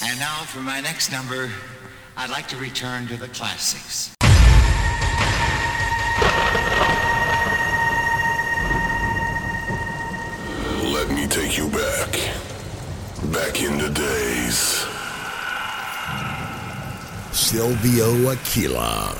And now for my next number, I'd like to return to the classics. Let me take you back. Back in the days. Silvio Aquila.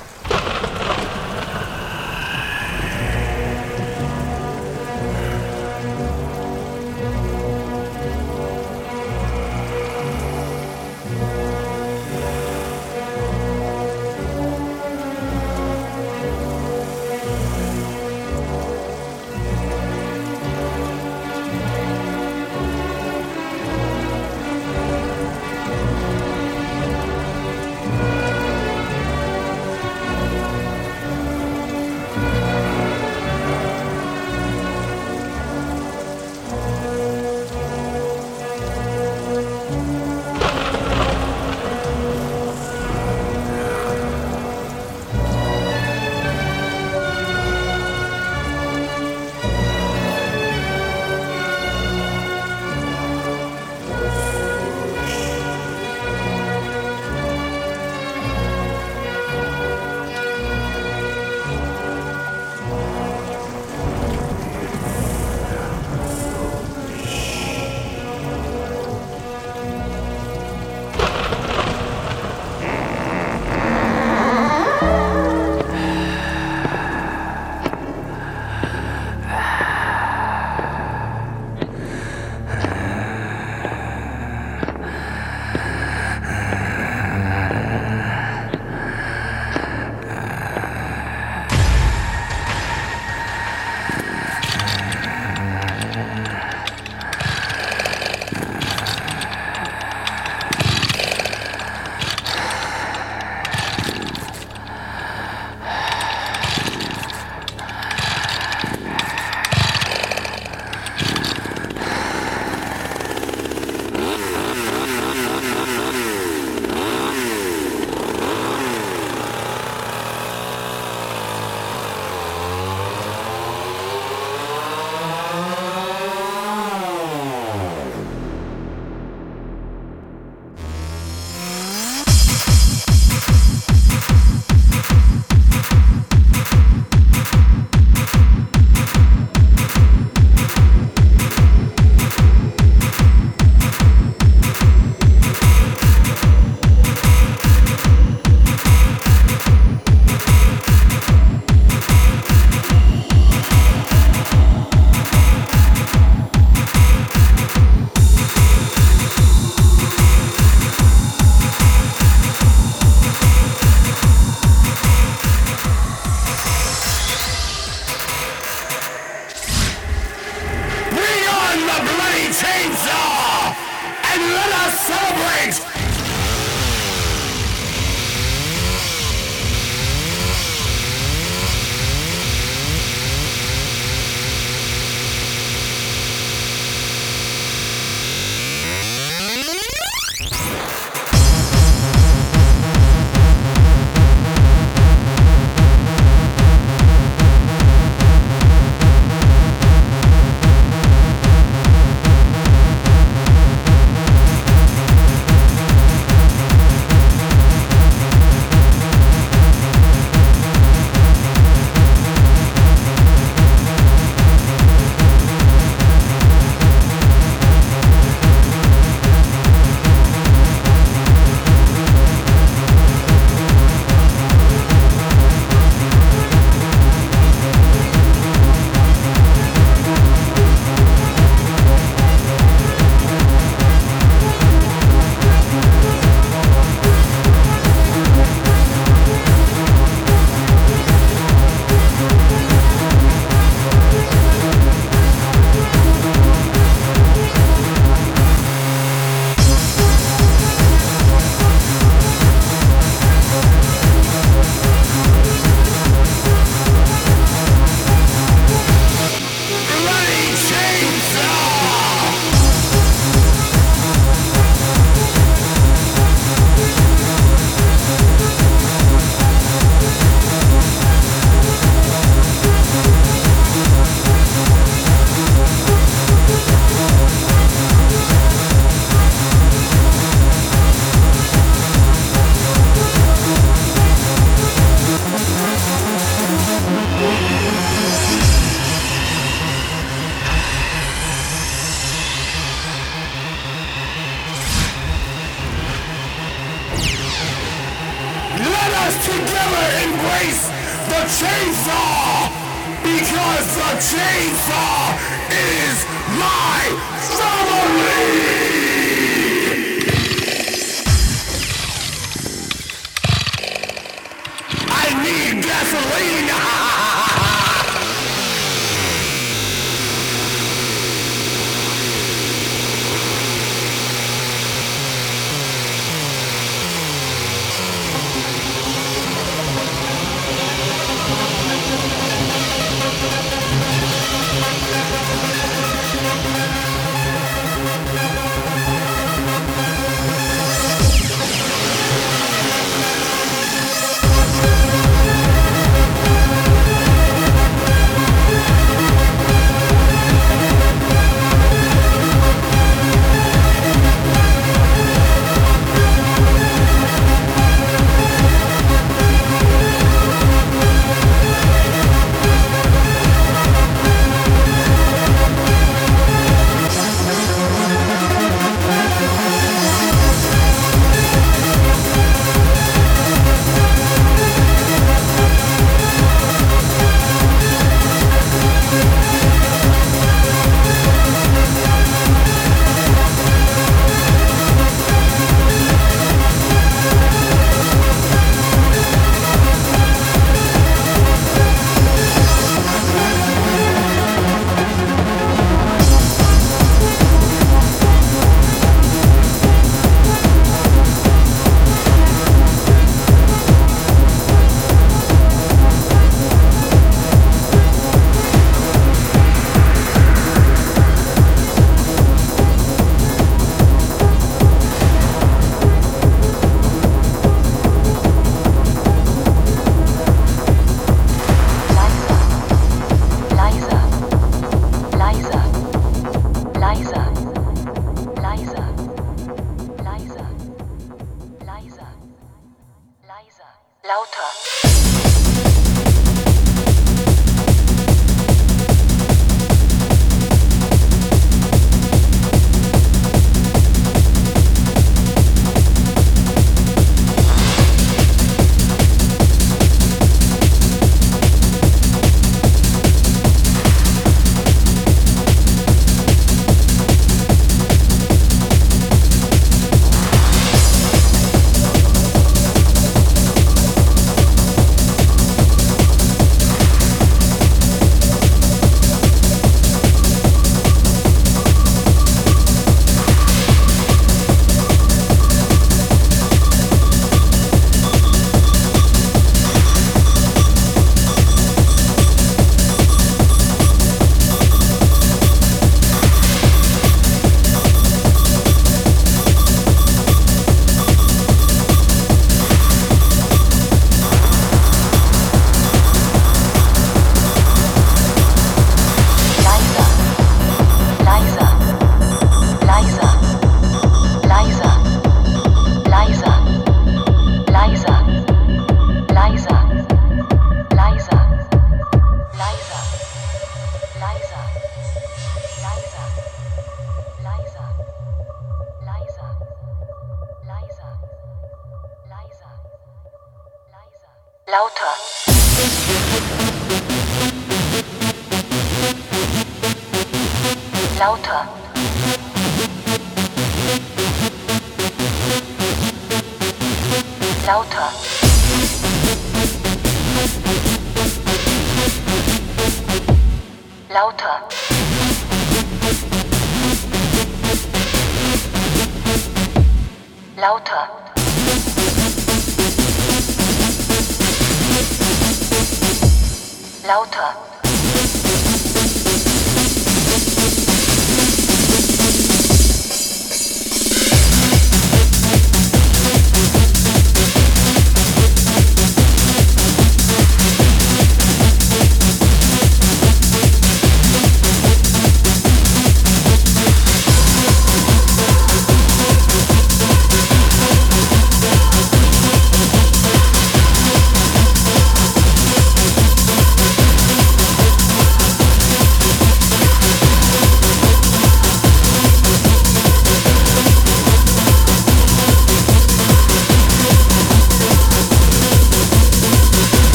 Lauter.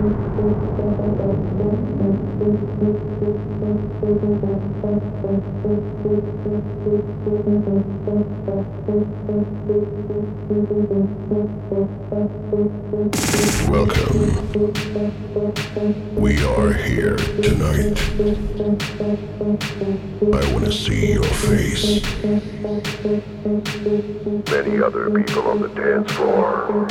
Welcome. We are here tonight. I want to see your face. Many other people on the dance floor.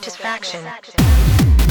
Satisfaction.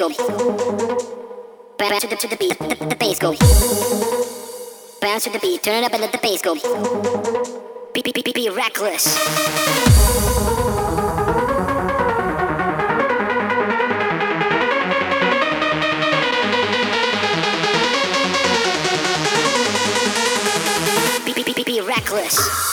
go. Bounce to the to the beat, the, the, the bass go. Bounce to the beat, turn it up and let the bass go. Be be be be, be reckless. reckless.